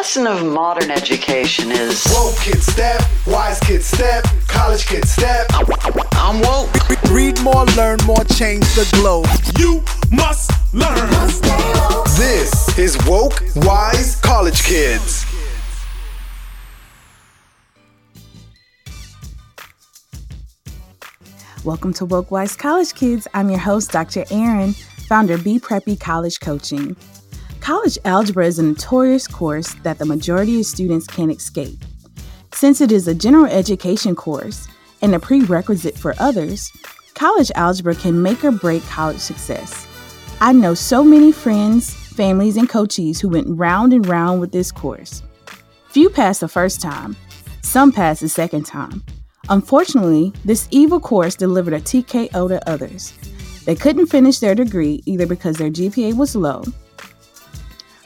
lesson of modern education is Woke kid step, wise kid step, college kid step. I'm woke. Read more, learn more, change the globe. You must learn. This is Woke Wise College Kids. Welcome to Woke Wise College Kids. I'm your host, Dr. Aaron, founder of Be Preppy College Coaching. College algebra is a notorious course that the majority of students can't escape. Since it is a general education course and a prerequisite for others, college algebra can make or break college success. I know so many friends, families, and coaches who went round and round with this course. Few passed the first time, some passed the second time. Unfortunately, this evil course delivered a TKO to others. They couldn't finish their degree either because their GPA was low,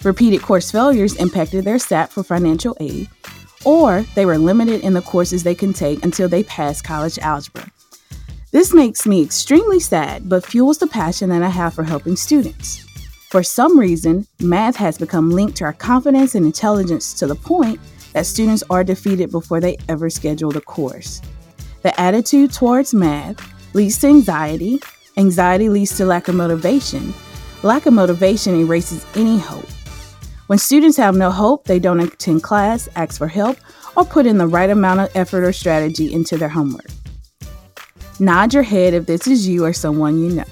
repeated course failures impacted their SAP for financial aid, or they were limited in the courses they can take until they passed college algebra. This makes me extremely sad, but fuels the passion that I have for helping students. For some reason, math has become linked to our confidence and intelligence to the point that students are defeated before they ever schedule the course. The attitude towards math leads to anxiety, anxiety leads to lack of motivation, lack of motivation erases any hope. When students have no hope, they don't attend class, ask for help, or put in the right amount of effort or strategy into their homework. Nod your head if this is you or someone you know.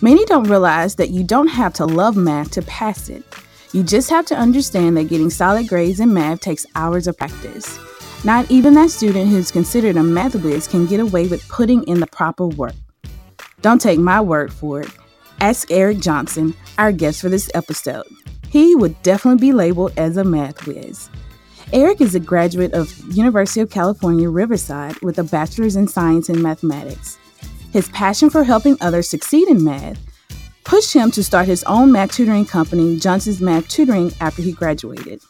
Many don't realize that you don't have to love math to pass it. You just have to understand that getting solid grades in math takes hours of practice. Not even that student who's considered a math whiz can get away with putting in the proper work. Don't take my word for it. Ask Eric Johnson, our guest for this episode. He would definitely be labeled as a math whiz. Eric is a graduate of University of California, Riverside with a bachelor's in science and mathematics. His passion for helping others succeed in math pushed him to start his own math tutoring company, Johnson's Math Tutoring, after he graduated.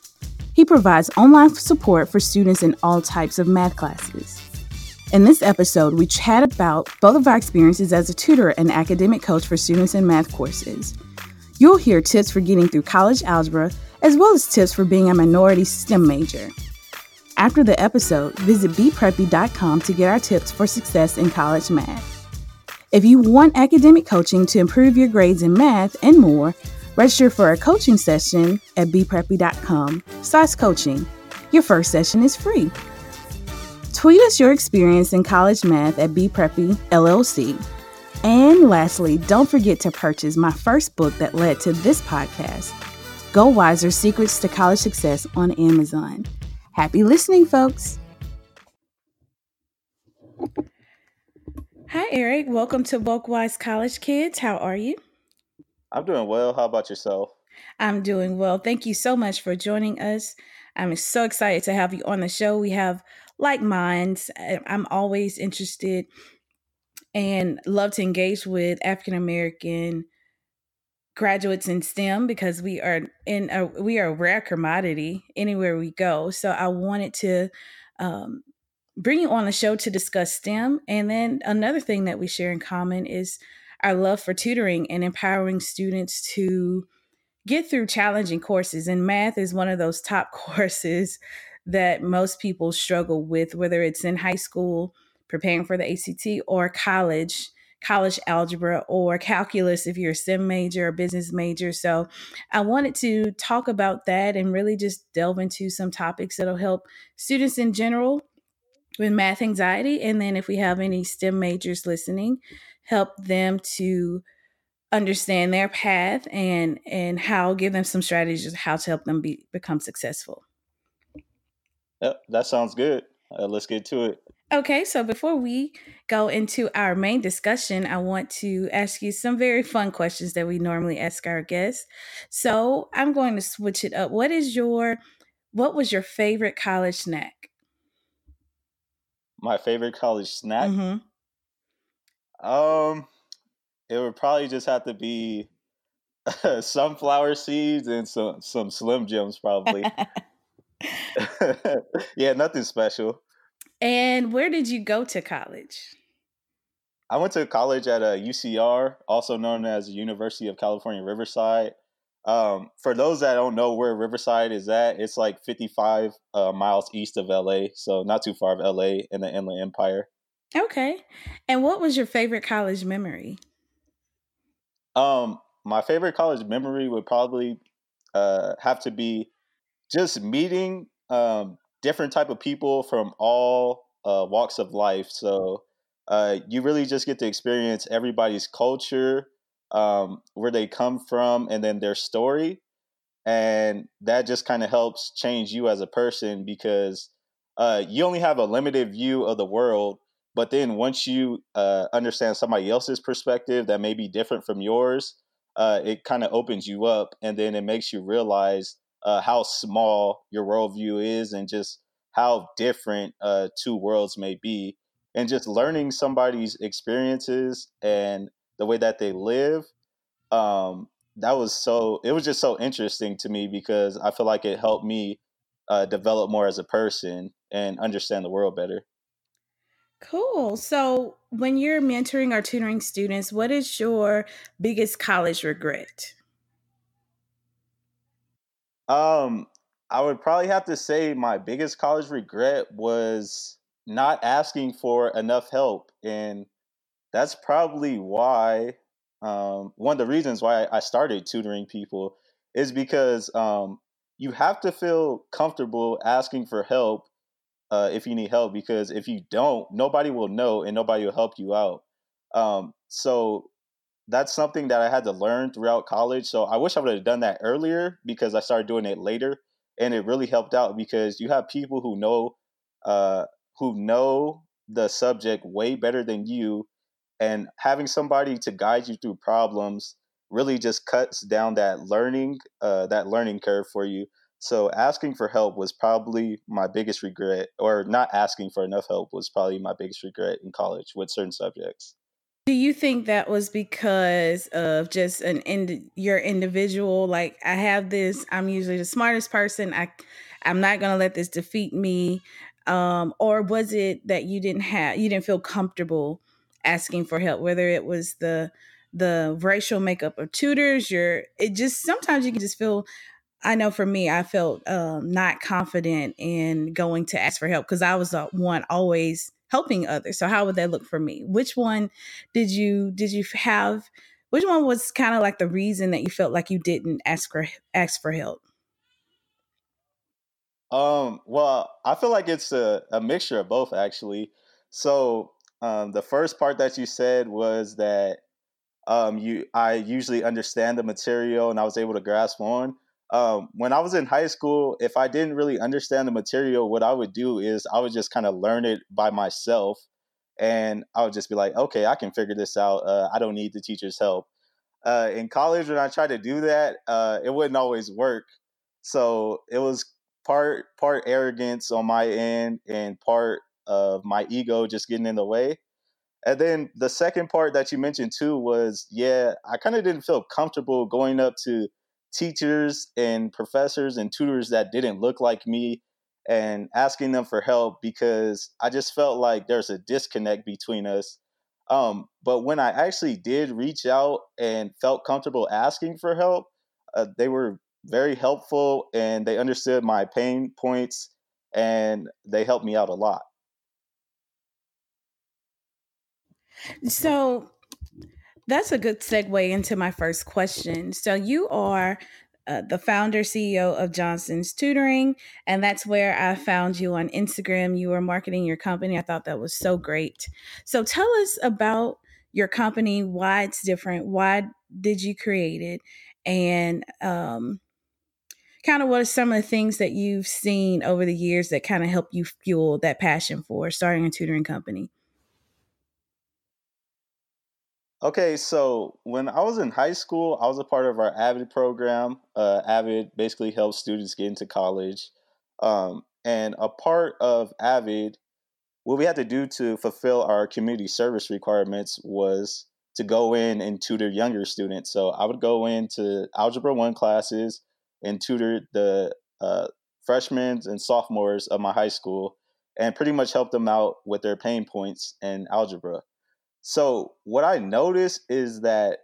He provides online support for students in all types of math classes. In this episode, we chat about both of our experiences as a tutor and academic coach for students in math courses. You'll hear tips for getting through college algebra, as well as tips for being a minority STEM major. After the episode, visit bepreppy.com to get our tips for success in college math. If you want academic coaching to improve your grades in math and more, register for a coaching session at bepreppy.com slash coaching. Your first session is free. Tweet us your experience in college math at bepreppy LLC. And lastly, don't forget to purchase my first book that led to this podcast, Go Wiser Secrets to College Success on Amazon. Happy listening, folks. Hi, Eric. Welcome to Woke Wise College Kids. How are you? I'm doing well. How about yourself? I'm doing well. Thank you so much for joining us. I'm so excited to have you on the show. We have like minds. I'm always interested and love to engage with African American graduates in STEM because we are in a we are a rare commodity anywhere we go. So I wanted to um, bring you on the show to discuss STEM. And then another thing that we share in common is our love for tutoring and empowering students to get through challenging courses. And math is one of those top courses that most people struggle with, whether it's in high school, preparing for the ACT, or college, college algebra, or calculus if you're a STEM major or business major. So I wanted to talk about that and really just delve into some topics that'll help students in general with math anxiety. And then if we have any STEM majors listening, help them to understand their path and and how give them some strategies how to help them be become successful. Yep, that sounds good. Uh, let's get to it. Okay, so before we go into our main discussion, I want to ask you some very fun questions that we normally ask our guests. So I'm going to switch it up. What is your what was your favorite college snack? My favorite college snack? Mm-hmm. Um, it would probably just have to be sunflower seeds and some some Slim Jims, probably. yeah, nothing special. And where did you go to college? I went to college at a UCR, also known as the University of California Riverside. Um, for those that don't know where Riverside is at, it's like 55 uh, miles east of LA, so not too far of LA in the Inland Empire. Okay. And what was your favorite college memory? Um, my favorite college memory would probably uh, have to be just meeting um, different type of people from all uh, walks of life. So uh, you really just get to experience everybody's culture, um, where they come from, and then their story, and that just kind of helps change you as a person because uh, you only have a limited view of the world. But then once you uh, understand somebody else's perspective that may be different from yours, uh, it kind of opens you up, and then it makes you realize uh, how small your worldview is, and just how different uh, two worlds may be, and just learning somebody's experiences and the way that they live. Um, that was so. It was just so interesting to me because I feel like it helped me uh, develop more as a person and understand the world better. Cool. So, when you're mentoring or tutoring students, what is your biggest college regret? Um, I would probably have to say my biggest college regret was not asking for enough help, and that's probably why um, one of the reasons why I started tutoring people is because um, you have to feel comfortable asking for help uh, if you need help because if you don't, nobody will know and nobody will help you out. Um, so that's something that I had to learn throughout college. So I wish I would have done that earlier because I started doing it later, and it really helped out because you have people who know uh, who know the subject way better than you, and having somebody to guide you through problems really just cuts down that learning uh, that learning curve for you so asking for help was probably my biggest regret, or not asking for enough help was probably my biggest regret in college with certain subjects. Do you think that was because of just an ind- your individual? Like I have this, I'm usually the smartest person. I I'm not gonna let this defeat me. Um, or was it that you didn't have you didn't feel comfortable asking for help? Whether it was the the racial makeup of tutors, your it just sometimes you can just feel I know for me, I felt um, not confident in going to ask for help because I was the one always helping others. So how would that look for me? Which one did you did you have? Which one was kind of like the reason that you felt like you didn't ask for ask for help? Um, well, I feel like it's a, a mixture of both actually. So um, the first part that you said was that um, you I usually understand the material and I was able to grasp on um, when I was in high school, if I didn't really understand the material, what I would do is I would just kind of learn it by myself. And I would just be like, okay, I can figure this out. Uh, I don't need the teacher's help. Uh, in college, when I tried to do that, uh, it wouldn't always work. So it was part part arrogance on my end and part of my ego just getting in the way. And then the second part that you mentioned too was, yeah, I kind of didn't feel comfortable going up to teachers and professors and tutors that didn't look like me and asking them for help because I just felt like there's a disconnect between us. Um, but when I actually did reach out and felt comfortable asking for help, uh, they were very helpful and they understood my pain points and they helped me out a lot. So that's a good segue into my first question. So, you are uh, the founder, CEO of Johnson's Tutoring, and that's where I found you on Instagram. You were marketing your company. I thought that was so great. So, tell us about your company, why it's different, why did you create it, and um, kind of what are some of the things that you've seen over the years that kind of help you fuel that passion for starting a tutoring company? Okay, so when I was in high school, I was a part of our AVID program. Uh, AVID basically helps students get into college. Um, and a part of AVID, what we had to do to fulfill our community service requirements was to go in and tutor younger students. So I would go into Algebra 1 classes and tutor the uh, freshmen and sophomores of my high school and pretty much help them out with their pain points in algebra. So what I notice is that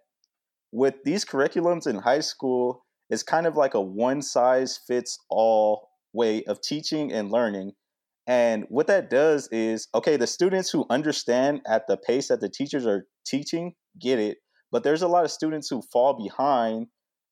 with these curriculums in high school, it's kind of like a one size fits all way of teaching and learning. And what that does is, okay, the students who understand at the pace that the teachers are teaching get it, but there's a lot of students who fall behind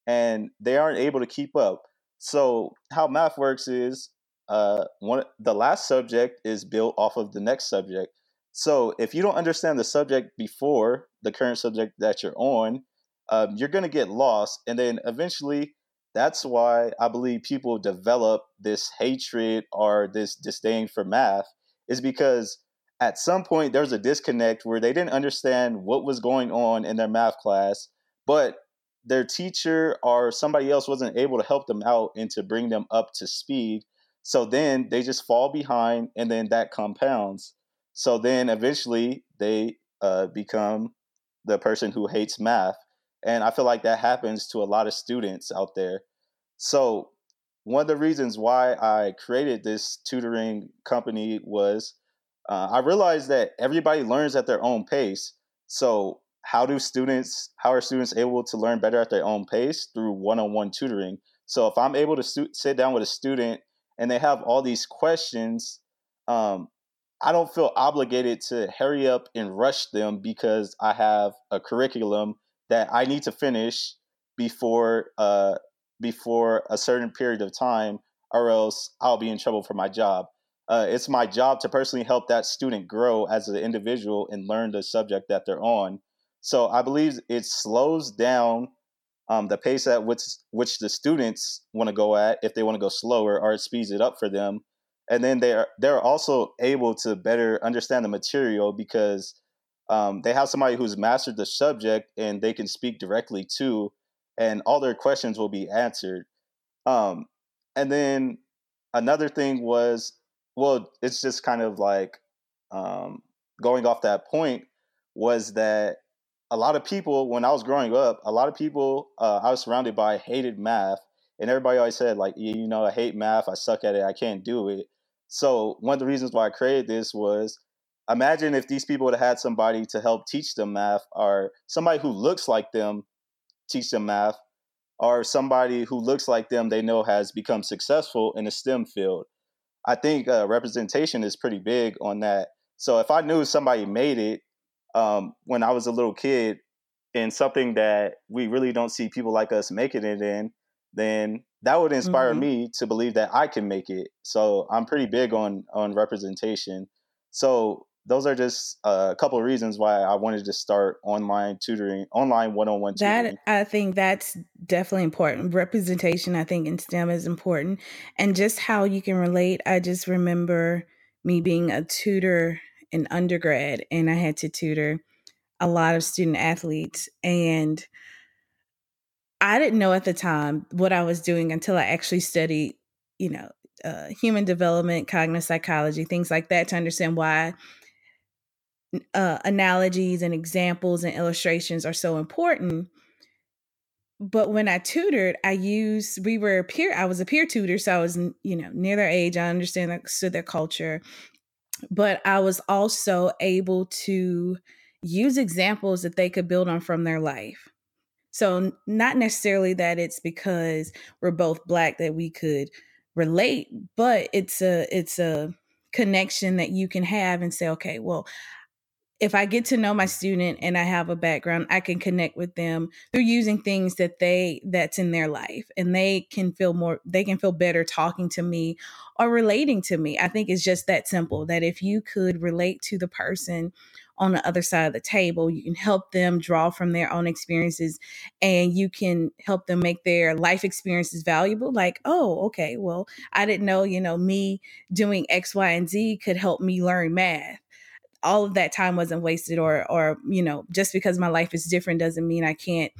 and they aren't able to keep up. So how math works is uh, one the last subject is built off of the next subject. So if you don't understand the subject before the current subject that you're on, um, you're going to get lost, and then eventually, that's why I believe people develop this hatred or this disdain for math is because at some point there's a disconnect where they didn't understand what was going on in their math class, but their teacher or somebody else wasn't able to help them out and to bring them up to speed. So then they just fall behind, and then that compounds. So then eventually they uh, become the person who hates math. And I feel like that happens to a lot of students out there. So one of the reasons why I created this tutoring company was uh, I realized that everybody learns at their own pace. So how do students how are students able to learn better at their own pace through one-on-one tutoring so if i'm able to sit down with a student and they have all these questions um, i don't feel obligated to hurry up and rush them because i have a curriculum that i need to finish before uh, before a certain period of time or else i'll be in trouble for my job uh, it's my job to personally help that student grow as an individual and learn the subject that they're on so I believe it slows down um, the pace at which which the students want to go at if they want to go slower, or it speeds it up for them. And then they're they're also able to better understand the material because um, they have somebody who's mastered the subject and they can speak directly to, and all their questions will be answered. Um, and then another thing was, well, it's just kind of like um, going off that point was that a lot of people when I was growing up, a lot of people uh, I was surrounded by hated math, and everybody always said like, you know, I hate math, I suck at it, I can't do it. So one of the reasons why I created this was imagine if these people would have had somebody to help teach them math, or somebody who looks like them teach them math, or somebody who looks like them they know has become successful in the STEM field. I think uh, representation is pretty big on that. So if I knew somebody made it um, when I was a little kid in something that we really don't see people like us making it in, then that would inspire mm-hmm. me to believe that I can make it. So I'm pretty big on on representation. So those are just a couple of reasons why I wanted to start online tutoring, online one-on-one tutoring. That I think that's definitely important. Representation, I think, in STEM is important, and just how you can relate. I just remember me being a tutor in undergrad and I had to tutor a lot of student athletes. And I didn't know at the time what I was doing until I actually studied, you know, uh, human development, cognitive psychology, things like that to understand why uh, analogies and examples and illustrations are so important. But when I tutored, I used we were peer. I was a peer tutor, so I was you know near their age. I understand their culture, but I was also able to use examples that they could build on from their life. So, not necessarily that it's because we're both black that we could relate, but it's a it's a connection that you can have and say, okay, well, if I get to know my student and I have a background, I can connect with them through using things that they that's in their life and they can feel more they can feel better talking to me or relating to me. I think it's just that simple that if you could relate to the person on the other side of the table, you can help them draw from their own experiences and you can help them make their life experiences valuable like, "Oh, okay, well, I didn't know, you know, me doing X, Y, and Z could help me learn math." all of that time wasn't wasted or or you know just because my life is different doesn't mean i can't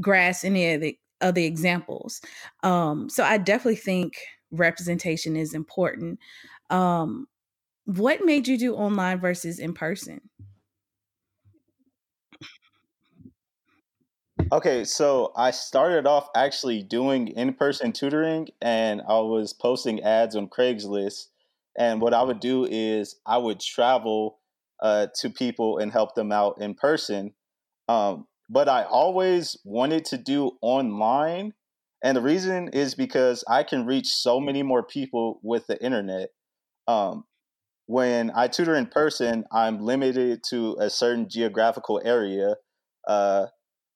grasp any of the of the examples. Um so i definitely think representation is important. Um what made you do online versus in person Okay, so I started off actually doing in person tutoring and I was posting ads on Craigslist and what I would do is I would travel uh, to people and help them out in person. Um, but I always wanted to do online, And the reason is because I can reach so many more people with the internet. Um, when I tutor in person, I'm limited to a certain geographical area, uh,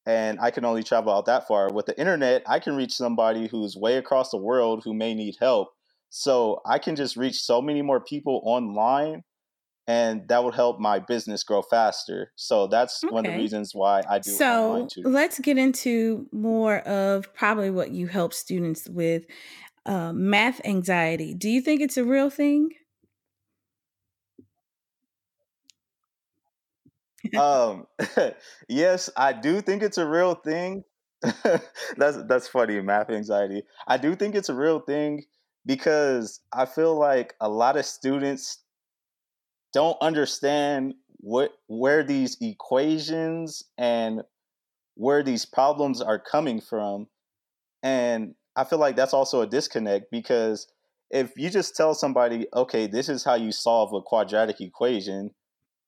and I can only travel out that far. With the internet, I can reach somebody who's way across the world who may need help. So I can just reach so many more people online and that would help my business grow faster. So that's okay. one of the reasons why I do. So let's get into more of probably what you help students with uh, math anxiety. Do you think it's a real thing? Um, yes, I do think it's a real thing. that's that's funny, math anxiety. I do think it's a real thing because I feel like a lot of students don't understand what where these equations and where these problems are coming from and i feel like that's also a disconnect because if you just tell somebody okay this is how you solve a quadratic equation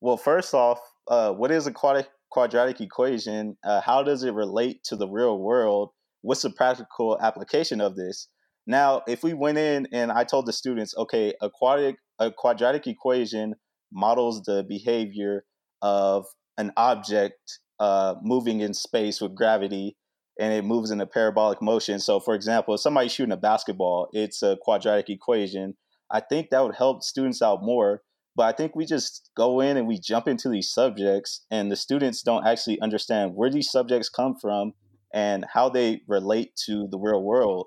well first off uh, what is a quadratic quadratic equation uh, how does it relate to the real world what's the practical application of this now if we went in and i told the students okay a quadratic a quadratic equation models the behavior of an object uh, moving in space with gravity and it moves in a parabolic motion. So, for example, if somebody's shooting a basketball, it's a quadratic equation. I think that would help students out more. But I think we just go in and we jump into these subjects, and the students don't actually understand where these subjects come from and how they relate to the real world.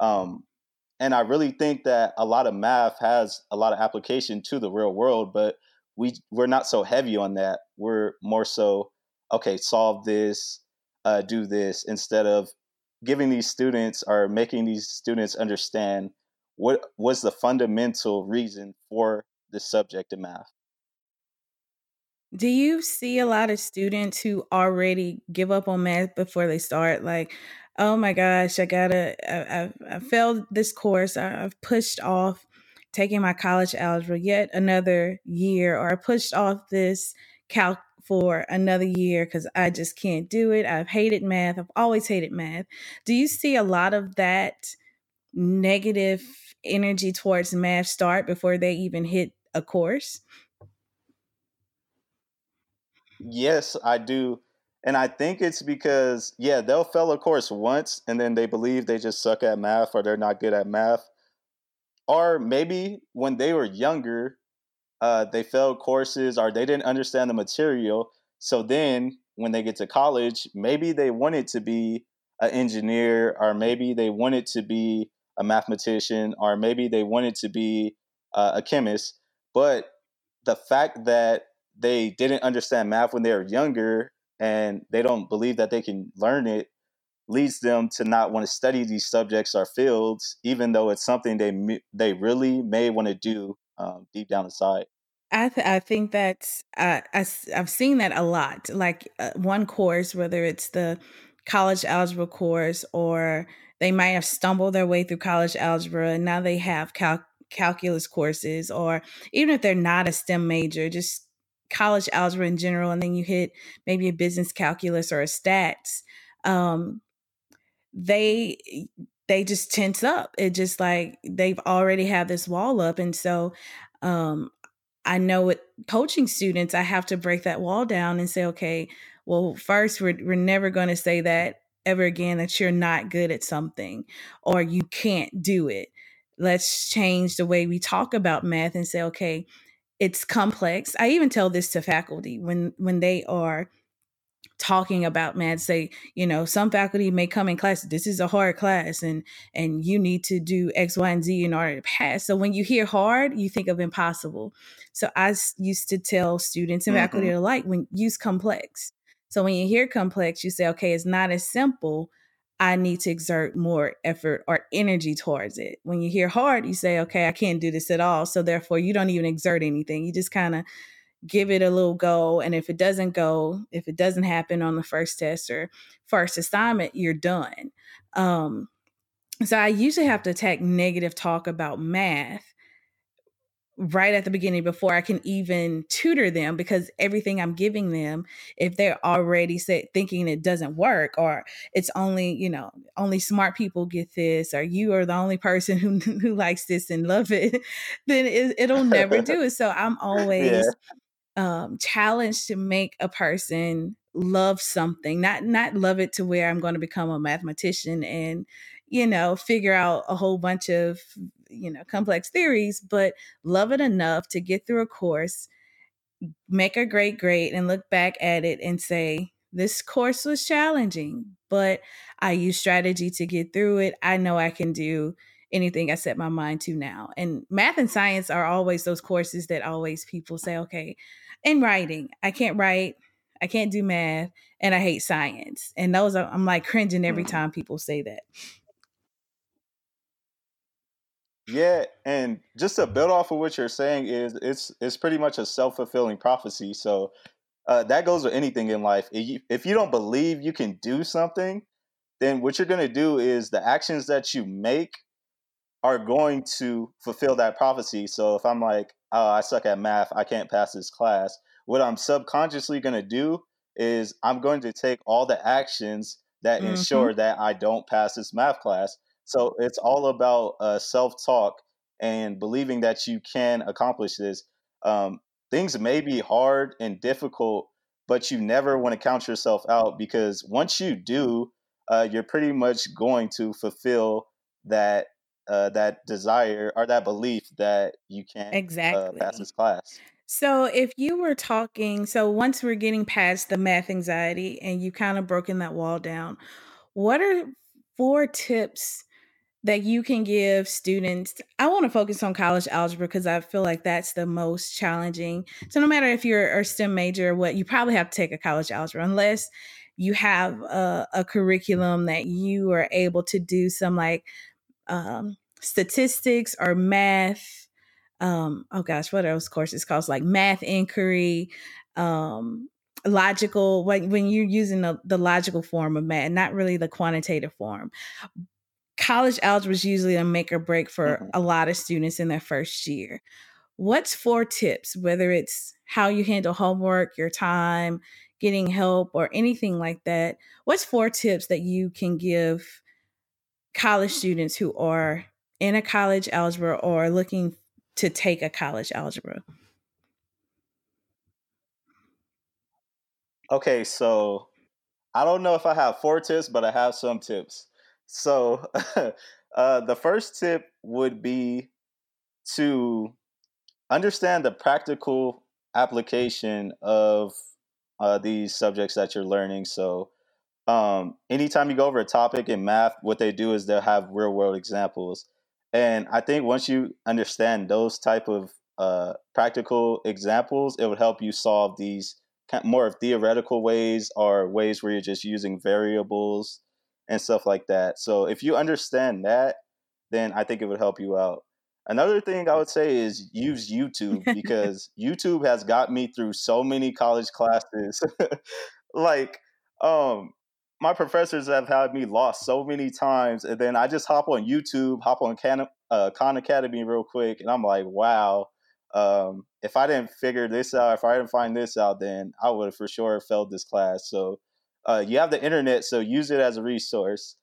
Um, and I really think that a lot of math has a lot of application to the real world, but we we're not so heavy on that. We're more so okay, solve this, uh, do this instead of giving these students or making these students understand what was the fundamental reason for the subject of math. Do you see a lot of students who already give up on math before they start? Like, oh my gosh, I gotta, I, I, I failed this course. I, I've pushed off taking my college algebra yet another year, or I pushed off this calc for another year because I just can't do it. I've hated math. I've always hated math. Do you see a lot of that negative energy towards math start before they even hit a course? Yes, I do. And I think it's because, yeah, they'll fail a course once and then they believe they just suck at math or they're not good at math. Or maybe when they were younger, uh, they failed courses or they didn't understand the material. So then when they get to college, maybe they wanted to be an engineer or maybe they wanted to be a mathematician or maybe they wanted to be uh, a chemist. But the fact that they didn't understand math when they were younger and they don't believe that they can learn it leads them to not want to study these subjects or fields, even though it's something they they really may want to do um, deep down inside. I th- I think that's uh, I, I've seen that a lot. Like uh, one course, whether it's the college algebra course or they might have stumbled their way through college algebra and now they have cal- calculus courses, or even if they're not a STEM major, just college algebra in general, and then you hit maybe a business calculus or a stats. Um, they they just tense up. It just like they've already had this wall up. And so um I know with coaching students, I have to break that wall down and say, okay, well, first we're we're never gonna say that ever again that you're not good at something or you can't do it. Let's change the way we talk about math and say, okay, it's complex. I even tell this to faculty when when they are talking about math say you know some faculty may come in class this is a hard class and and you need to do x y and z in order to pass so when you hear hard you think of impossible so i used to tell students and mm-hmm. faculty alike when use complex so when you hear complex you say okay it's not as simple I need to exert more effort or energy towards it. When you hear hard, you say, okay, I can't do this at all. So therefore, you don't even exert anything. You just kind of give it a little go. And if it doesn't go, if it doesn't happen on the first test or first assignment, you're done. Um, so I usually have to attack negative talk about math right at the beginning before I can even tutor them because everything I'm giving them, if they're already say, thinking it doesn't work or it's only, you know, only smart people get this or you are the only person who, who likes this and love it, then it, will never do it. So I'm always yeah. um, challenged to make a person love something, not not love it to where I'm going to become a mathematician and you know figure out a whole bunch of you know complex theories but love it enough to get through a course make a great grade and look back at it and say this course was challenging but i use strategy to get through it. I know i can do anything i set my mind to now. And math and science are always those courses that always people say okay in writing i can't write i can't do math and i hate science. And those are i'm like cringing every mm. time people say that yeah, and just to build off of what you're saying is it's it's pretty much a self fulfilling prophecy. So uh, that goes with anything in life. If you, if you don't believe you can do something, then what you're going to do is the actions that you make are going to fulfill that prophecy. So if I'm like, oh, I suck at math, I can't pass this class, what I'm subconsciously going to do is I'm going to take all the actions that mm-hmm. ensure that I don't pass this math class. So it's all about uh, self talk and believing that you can accomplish this. Um, things may be hard and difficult, but you never want to count yourself out because once you do, uh, you're pretty much going to fulfill that uh, that desire or that belief that you can exactly. pass this class. So, if you were talking, so once we're getting past the math anxiety and you kind of broken that wall down, what are four tips that you can give students i want to focus on college algebra because i feel like that's the most challenging. So no matter if you're a stem major or what you probably have to take a college algebra unless you have a, a curriculum that you are able to do some like um, statistics or math um, oh gosh what else courses called like math inquiry um, logical when, when you're using the, the logical form of math not really the quantitative form college algebra is usually a make or break for mm-hmm. a lot of students in their first year. What's four tips, whether it's how you handle homework, your time, getting help, or anything like that? What's four tips that you can give college students who are in a college algebra or looking to take a college algebra? Okay, so I don't know if I have four tips, but I have some tips. So, uh, the first tip would be to understand the practical application of uh, these subjects that you're learning. So, um, anytime you go over a topic in math, what they do is they'll have real world examples. And I think once you understand those type of uh, practical examples, it would help you solve these more of theoretical ways or ways where you're just using variables and stuff like that. So if you understand that, then I think it would help you out. Another thing I would say is use YouTube because YouTube has got me through so many college classes. like, um, my professors have had me lost so many times, and then I just hop on YouTube, hop on Khan, uh, Khan Academy real quick, and I'm like, wow. Um, if I didn't figure this out, if I didn't find this out, then I would have for sure failed this class. So uh, you have the internet, so use it as a resource.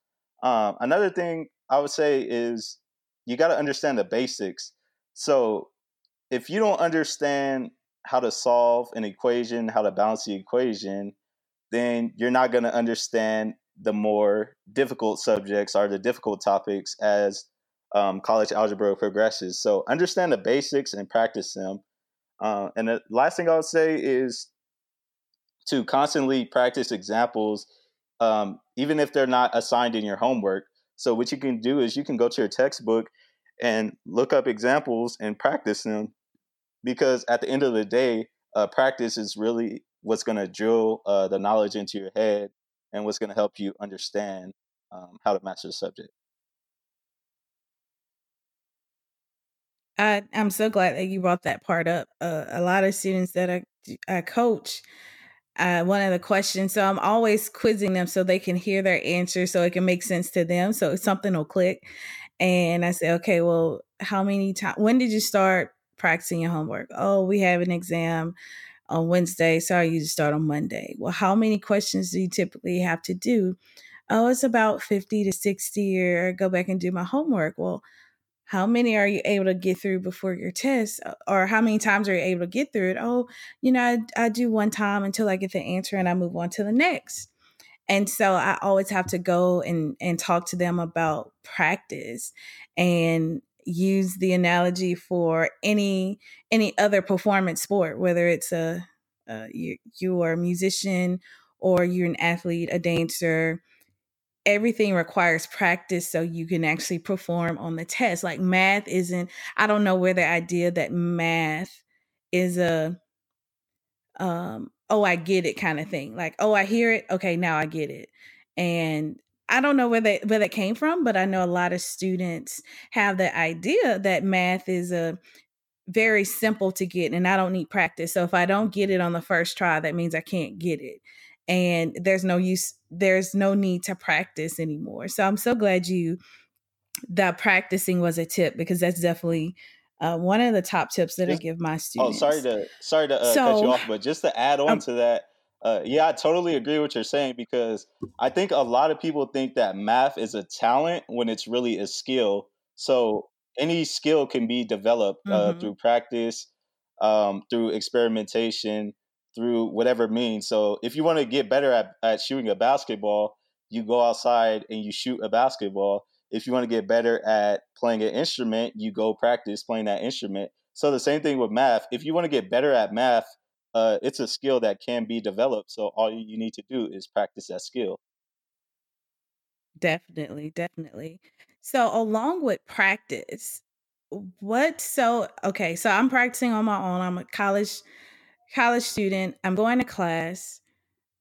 Um, another thing I would say is you got to understand the basics. So if you don't understand how to solve an equation, how to balance the equation, then you're not going to understand the more difficult subjects or the difficult topics as um, college algebra progresses. So understand the basics and practice them. Uh, and the last thing I would say is to constantly practice examples, um, even if they're not assigned in your homework. So what you can do is you can go to your textbook and look up examples and practice them, because at the end of the day, uh, practice is really what's going to drill uh, the knowledge into your head and what's going to help you understand um, how to master the subject. I, I'm so glad that you brought that part up. Uh, a lot of students that I, I coach, uh, one of the questions. So I'm always quizzing them so they can hear their answer so it can make sense to them. So something will click. And I say, okay, well, how many times, when did you start practicing your homework. Oh, we have an exam on Wednesday. Sorry, you start on Monday. Well, how many questions do you typically have to do? Oh, it's about 50 to 60, or go back and do my homework. Well, how many are you able to get through before your test? Uh, or how many times are you able to get through it? Oh, you know, I, I do one time until I get the answer and I move on to the next. And so I always have to go and, and talk to them about practice and use the analogy for any any other performance sport, whether it's a, a you, you are a musician or you're an athlete, a dancer. Everything requires practice so you can actually perform on the test. Like math isn't. I don't know where the idea that math is a um oh I get it kind of thing. Like oh I hear it, okay now I get it. And I don't know where that where that came from, but I know a lot of students have the idea that math is a very simple to get and I don't need practice. So if I don't get it on the first try, that means I can't get it. And there's no use there's no need to practice anymore. So I'm so glad you that practicing was a tip because that's definitely uh, one of the top tips that just, I give my students. Oh, sorry to sorry to uh, so, cut you off, but just to add on um, to that, uh, yeah, I totally agree with what you're saying because I think a lot of people think that math is a talent when it's really a skill. So any skill can be developed uh, mm-hmm. through practice, um, through experimentation, through whatever means. So if you want to get better at, at shooting a basketball, you go outside and you shoot a basketball. If you want to get better at playing an instrument, you go practice playing that instrument. So the same thing with math. If you want to get better at math, uh, it's a skill that can be developed. So all you need to do is practice that skill. Definitely, definitely. So along with practice, what so okay, so I'm practicing on my own. I'm a college college student. I'm going to class.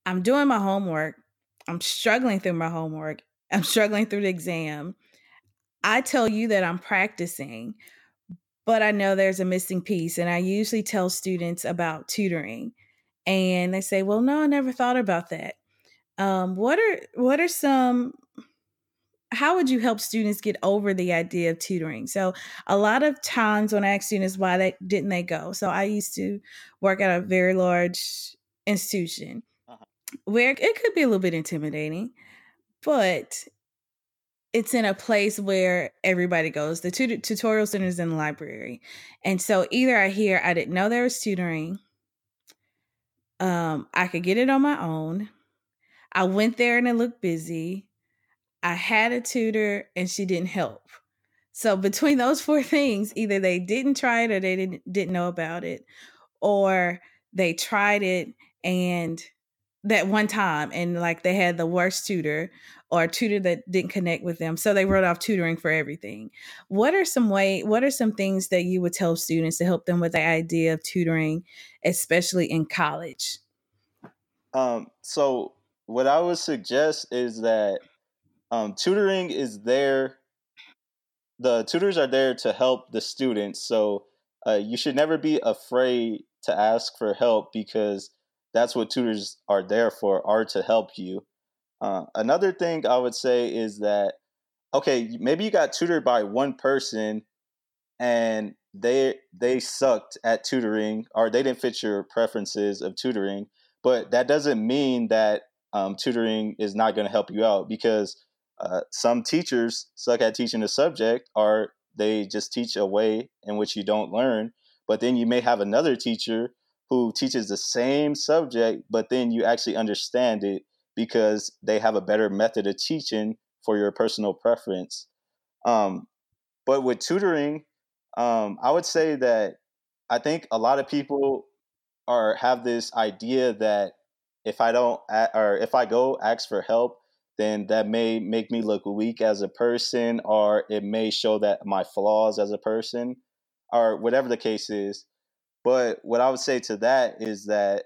I'm doing my homework. I'm struggling through my homework. I'm struggling through the exam. I tell you that I'm practicing, but I know there's a missing piece. And I usually tell students about tutoring. And they say, well, no, I never thought about that. Um, what are what are some how would you help students get over the idea of tutoring? So a lot of times when I ask students why they didn't they go. So I used to work at a very large institution uh-huh. where it could be a little bit intimidating, but it's in a place where everybody goes. The tut- tutorial center is in the library. And so either I hear I didn't know there was tutoring, um, I could get it on my own. I went there and it looked busy. I had a tutor and she didn't help. So between those four things, either they didn't try it or they didn't didn't know about it, or they tried it and that one time and like they had the worst tutor or tutor that didn't connect with them so they wrote off tutoring for everything what are some way what are some things that you would tell students to help them with the idea of tutoring especially in college um, so what i would suggest is that um, tutoring is there. The tutors are there to help the students so uh, you should never be afraid to ask for help because that's what tutors are there for are to help you. Uh, another thing i would say is that okay maybe you got tutored by one person and they they sucked at tutoring or they didn't fit your preferences of tutoring but that doesn't mean that um, tutoring is not going to help you out because uh, some teachers suck at teaching a subject or they just teach a way in which you don't learn but then you may have another teacher who teaches the same subject, but then you actually understand it because they have a better method of teaching for your personal preference. Um, but with tutoring, um, I would say that I think a lot of people are have this idea that if I don't or if I go ask for help, then that may make me look weak as a person, or it may show that my flaws as a person, or whatever the case is. But what I would say to that is that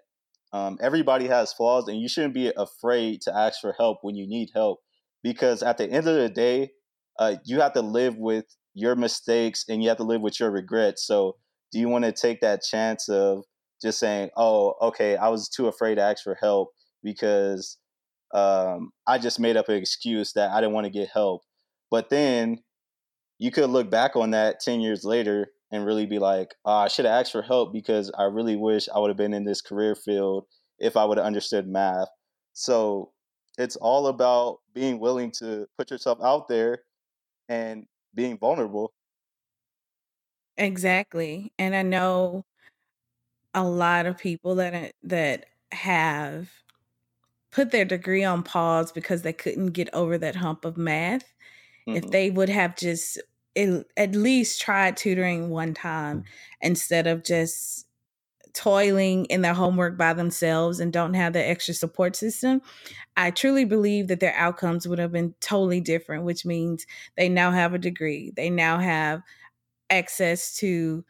um, everybody has flaws, and you shouldn't be afraid to ask for help when you need help, because at the end of the day, uh, you have to live with your mistakes and you have to live with your regrets. So, do you want to take that chance of just saying, "Oh, okay, I was too afraid to ask for help because um, I just made up an excuse that I didn't want to get help," but then you could look back on that ten years later and really be like, oh, I should have asked for help because I really wish I would have been in this career field if I would have understood math. So it's all about being willing to put yourself out there and being vulnerable. Exactly. And I know a lot of people that that have put their degree on pause because they couldn't get over that hump of math. Mm-hmm. If they would have just at least tried tutoring one time instead of just toiling in their homework by themselves and don't have the extra support system, I truly believe that their outcomes would have been totally different, which means they now have a degree. They now have access to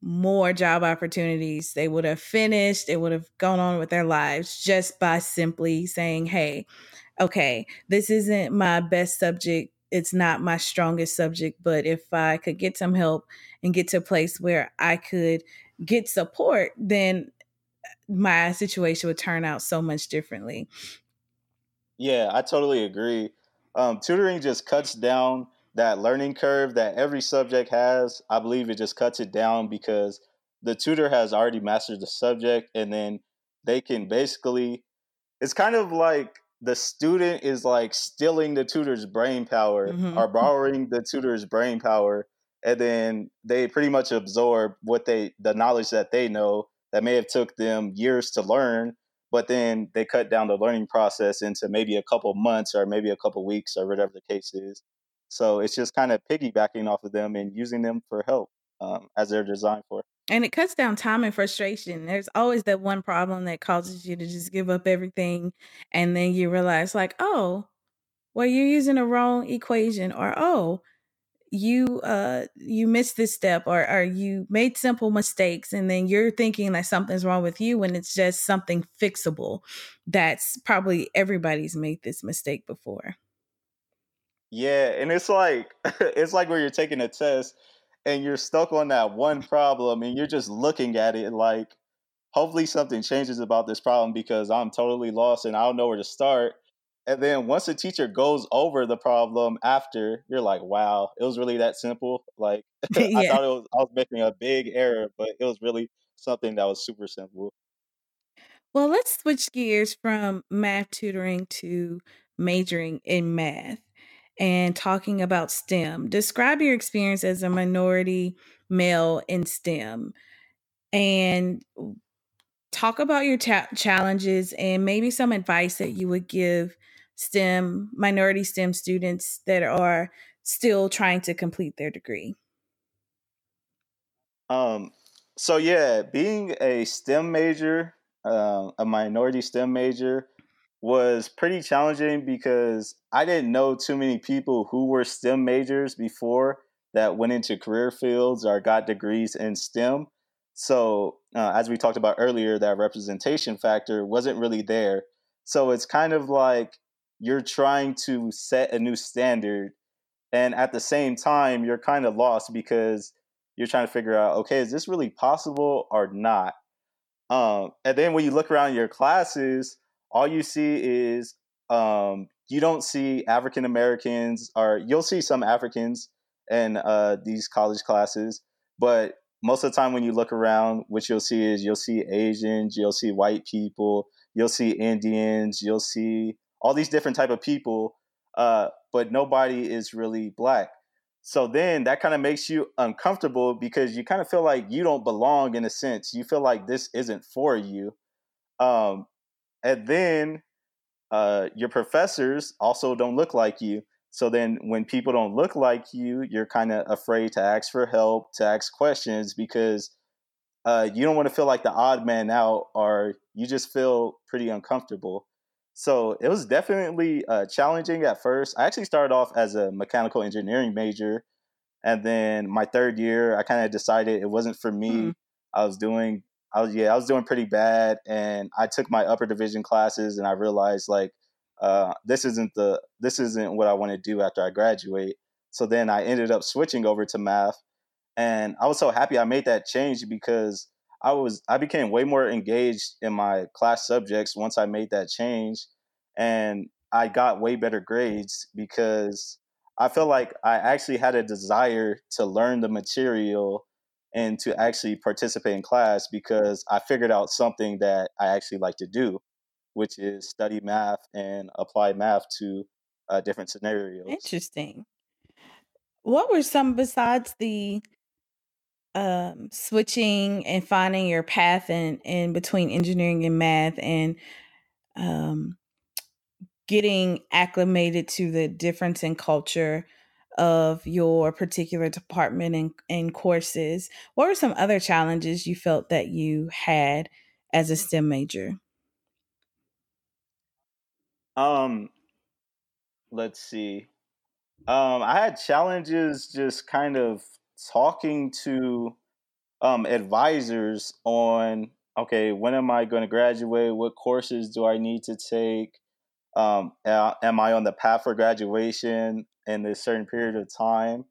more job opportunities. They would have finished, they would have gone on with their lives just by simply saying, hey, okay, this isn't my best subject. It's not my strongest subject, but if I could get some help and get to a place where I could get support, then my situation would turn out so much differently. Yeah, I totally agree. Um, tutoring just cuts down that learning curve that every subject has. I believe it just cuts it down because the tutor has already mastered the subject and then they can basically it's kind of like the student is like stealing the tutor's brain power mm-hmm. or borrowing the tutor's brain power and then they pretty much absorb what they the knowledge that they know that may have took them years to learn but then they cut down the learning process into maybe a couple months or maybe a couple weeks or whatever the case is so it's just kind of piggybacking off of them and using them for help um, as they're designed for. And it cuts down time and frustration. There's always that one problem that causes you to just give up everything and then you realize like oh well you're using a wrong equation or oh you uh you missed this step or or you made simple mistakes and then you're thinking that something's wrong with you when it's just something fixable that's probably everybody's made this mistake before yeah and it's like it's like where you're taking a test and you're stuck on that one problem and you're just looking at it like hopefully something changes about this problem because i'm totally lost and i don't know where to start and then once the teacher goes over the problem after, you're like, wow, it was really that simple. Like yeah. I thought it was I was making a big error, but it was really something that was super simple. Well, let's switch gears from math tutoring to majoring in math and talking about STEM. Describe your experience as a minority male in STEM and talk about your ta- challenges and maybe some advice that you would give STEM, minority STEM students that are still trying to complete their degree? Um, so yeah, being a STEM major, uh, a minority STEM major, was pretty challenging because I didn't know too many people who were STEM majors before that went into career fields or got degrees in STEM. So, uh, as we talked about earlier, that representation factor wasn't really there. So, it's kind of like you're trying to set a new standard and at the same time you're kind of lost because you're trying to figure out okay is this really possible or not um, and then when you look around your classes all you see is um, you don't see african americans or you'll see some africans in uh, these college classes but most of the time when you look around what you'll see is you'll see asians you'll see white people you'll see indians you'll see all these different type of people, uh, but nobody is really black. So then that kind of makes you uncomfortable because you kind of feel like you don't belong in a sense. You feel like this isn't for you. Um, and then uh, your professors also don't look like you. So then when people don't look like you, you're kind of afraid to ask for help, to ask questions because uh, you don't want to feel like the odd man out or you just feel pretty uncomfortable. So it was definitely uh, challenging at first. I actually started off as a mechanical engineering major, and then my third year, I kind of decided it wasn't for me. Mm-hmm. I was doing, I was yeah, I was doing pretty bad, and I took my upper division classes, and I realized like uh, this isn't the this isn't what I want to do after I graduate. So then I ended up switching over to math, and I was so happy I made that change because I was I became way more engaged in my class subjects once I made that change and I got way better grades because I felt like I actually had a desire to learn the material and to actually participate in class because I figured out something that I actually like to do, which is study math and apply math to uh, different scenarios. Interesting. What were some besides the um, switching and finding your path in, in between engineering and math and um, getting acclimated to the difference in culture of your particular department and, and courses what were some other challenges you felt that you had as a stem major Um, let's see. Um, I had challenges just kind of talking to um, advisors on okay, when am I going to graduate? What courses do I need to take? Um, am I on the path for graduation in a certain period of time?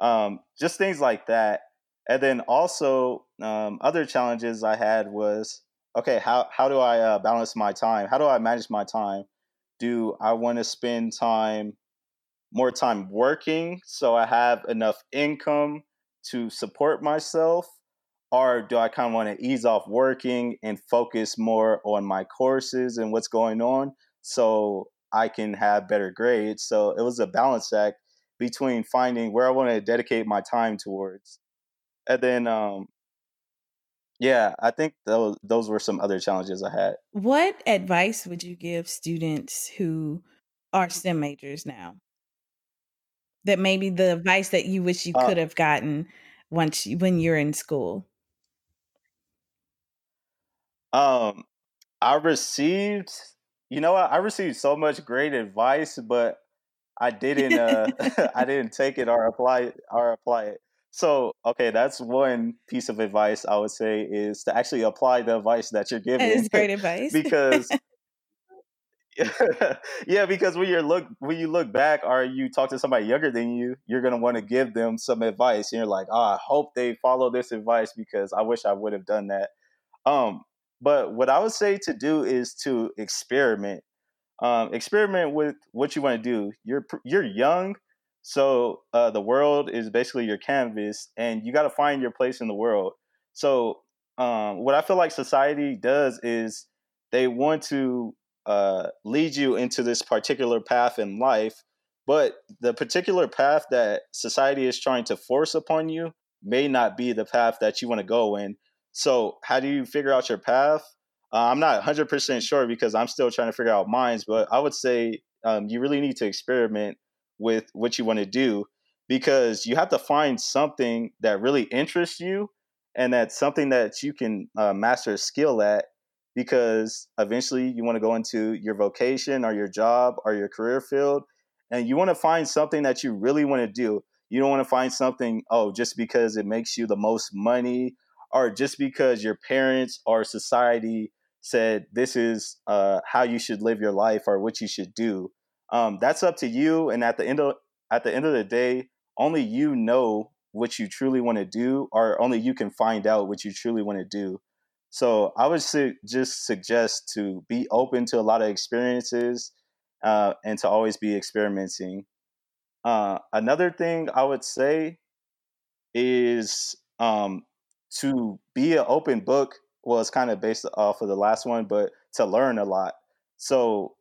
Um, just things like that. And then also, um, other challenges I had was okay, how, how do I uh, balance my time? How do I manage my time? Do I want to spend time more time working so I have enough income to support myself? Or do I kind of want to ease off working and focus more on my courses and what's going on so I can have better grades? So it was a balance act between finding where I want to dedicate my time towards. And then, um, yeah, I think those those were some other challenges I had. what advice would you give students who are stem majors now that maybe the advice that you wish you Uh, could have gotten once you, when you're in school um, I received, you know what? I received so much great advice, but I didn't, uh, I didn't take it or apply it or apply it. So, okay, that's one piece of advice I would say is to actually apply the advice that you're giving, is great advice because yeah, because when you look when you look back or you talk to somebody younger than you, you're gonna want to give them some advice. And you're like, oh, I hope they follow this advice because I wish I would have done that. Um, but what I would say to do is to experiment. Um, experiment with what you want to do. You're you're young, so uh, the world is basically your canvas, and you got to find your place in the world. So um, what I feel like society does is they want to uh, lead you into this particular path in life, but the particular path that society is trying to force upon you may not be the path that you want to go in. So, how do you figure out your path? Uh, I'm not 100% sure because I'm still trying to figure out mine, but I would say um, you really need to experiment with what you want to do because you have to find something that really interests you and that's something that you can uh, master a skill at because eventually you want to go into your vocation or your job or your career field and you want to find something that you really want to do you don't want to find something oh just because it makes you the most money or just because your parents or society said this is uh, how you should live your life or what you should do um, that's up to you and at the end of at the end of the day only you know what you truly want to do or only you can find out what you truly want to do so I would su- just suggest to be open to a lot of experiences uh, and to always be experimenting. Uh, another thing I would say is um, to be an open book. It's kind of based off of the last one, but to learn a lot. So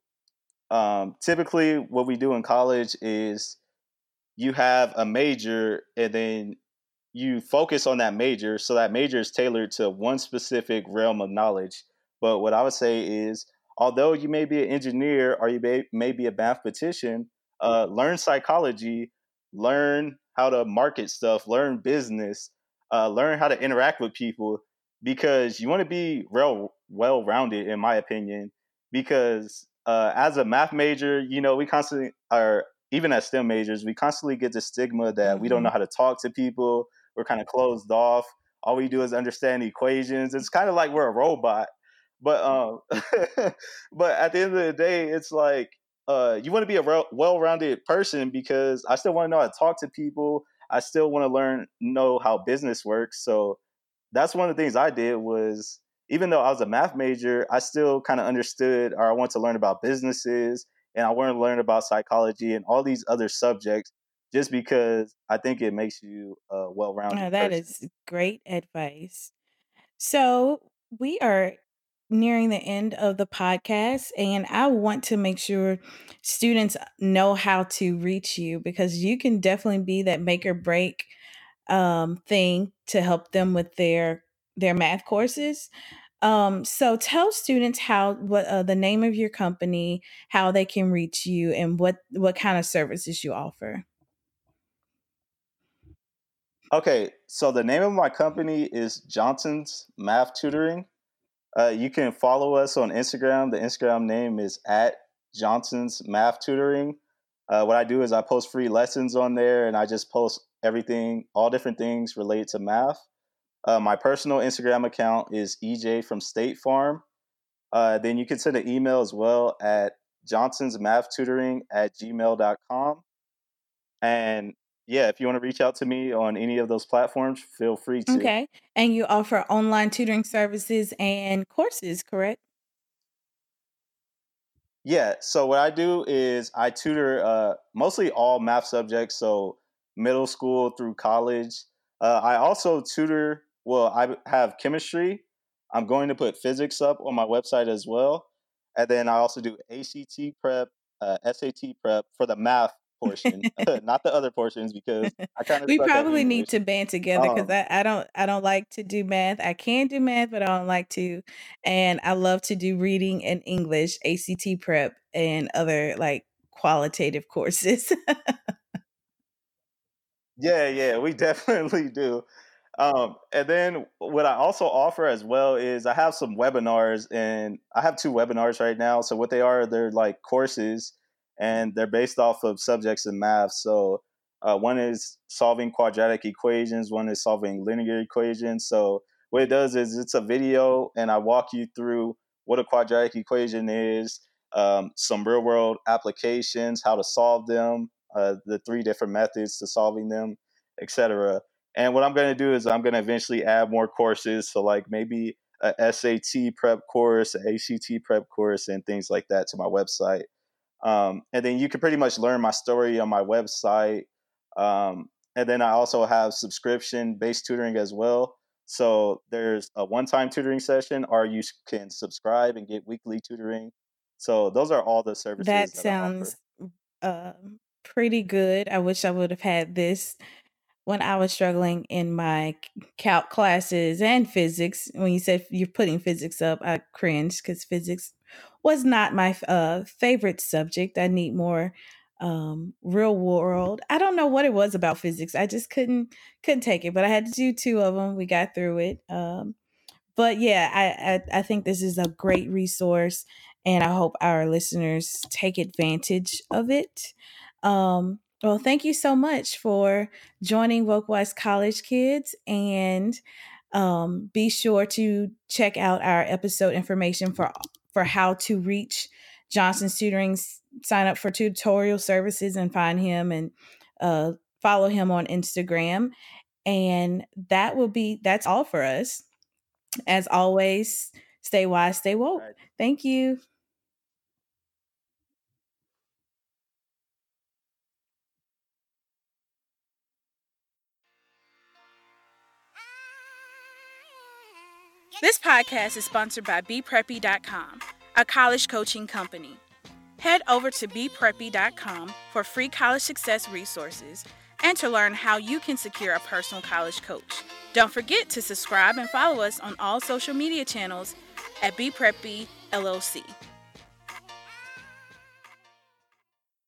um, typically, what we do in college is you have a major and then you focus on that major so that major is tailored to one specific realm of knowledge but what i would say is although you may be an engineer or you may, may be a mathematician uh, learn psychology learn how to market stuff learn business uh, learn how to interact with people because you want to be real well rounded in my opinion because uh, as a math major you know we constantly are even as STEM majors, we constantly get the stigma that we don't know hmm how to talk to people. We're kind of closed off. All we do is understand equations. It's kind of like we're a robot. But um, but at the end of the day, it's like uh, you want to be a rel- well-rounded person because I still want to know how to talk to people. I still want to learn know how business works. So that's one of the things I did was even though I was a math major, I still kind of understood or I want to learn about businesses and I want to learn about psychology and all these other subjects just because I think it makes you a well-rounded Oh, that person. is great advice. So, we are nearing the end of the podcast, and I want to make sure students know how to reach you because you can definitely be that make or break um, thing to help them with their their math courses. Um, so, tell students how what uh, the name of your company, how they can reach you, and what what kind of services you offer. Okay, so the name of my company is Johnson's Math Tutoring. Uh, you can follow us on Instagram. The Instagram name is at Johnson's Math Tutoring. Uh, what I do is I post free lessons on there, and I just post everything, all different things related to math. Uh, my personal Instagram account is EJ from State Farm. Uh, then you can send an email as well at Johnson's Math Tutoring at gmail.com. And yeah, if you want to reach out to me on any of those platforms, feel free to. Okay. And you offer online tutoring services and courses, correct? Yeah. So what I do is I tutor uh, mostly all math subjects, so middle school through college. Uh, I also tutor. Well, I have chemistry. I'm going to put physics up on my website as well, and then I also do ACT prep, uh, SAT prep for the math portion, not the other portions because I kind of we probably need to band together because Um, I, I don't I don't like to do math. I can do math, but I don't like to. And I love to do reading and English, ACT prep, and other like qualitative courses. Yeah, yeah, we definitely do. Um, and then what I also offer as well is I have some webinars, and I have two webinars right now. So what they are, they're like courses, and they're based off of subjects in math. So uh, one is solving quadratic equations, one is solving linear equations. So what it does is it's a video, and I walk you through what a quadratic equation is, um, some real world applications, how to solve them, uh, the three different methods to solving them, etc. And what I'm going to do is I'm going to eventually add more courses, so like maybe a SAT prep course, a ACT prep course, and things like that to my website. Um, and then you can pretty much learn my story on my website. Um, and then I also have subscription based tutoring as well. So there's a one time tutoring session, or you can subscribe and get weekly tutoring. So those are all the services that that sounds um, pretty good. I wish I would have had this when I was struggling in my calc classes and physics. When you said you're putting physics up, I cringed because physics was not my uh, favorite subject. I need more um, real world. I don't know what it was about physics. I just couldn't couldn't take it. But I had to do two of them. We got through it. Um, but yeah, I, I I think this is a great resource, and I hope our listeners take advantage of it. Um, well, thank you so much for joining Wokewise College Kids, and um, be sure to check out our episode information for for how to reach Johnson's Tutoring. Sign up for tutorial services and find him and uh, follow him on Instagram. And that will be that's all for us. As always, stay wise, stay woke. Thank you. This podcast is sponsored by BePreppy.com, a college coaching company. Head over to BePreppy.com for free college success resources and to learn how you can secure a personal college coach. Don't forget to subscribe and follow us on all social media channels at BePreppy LLC.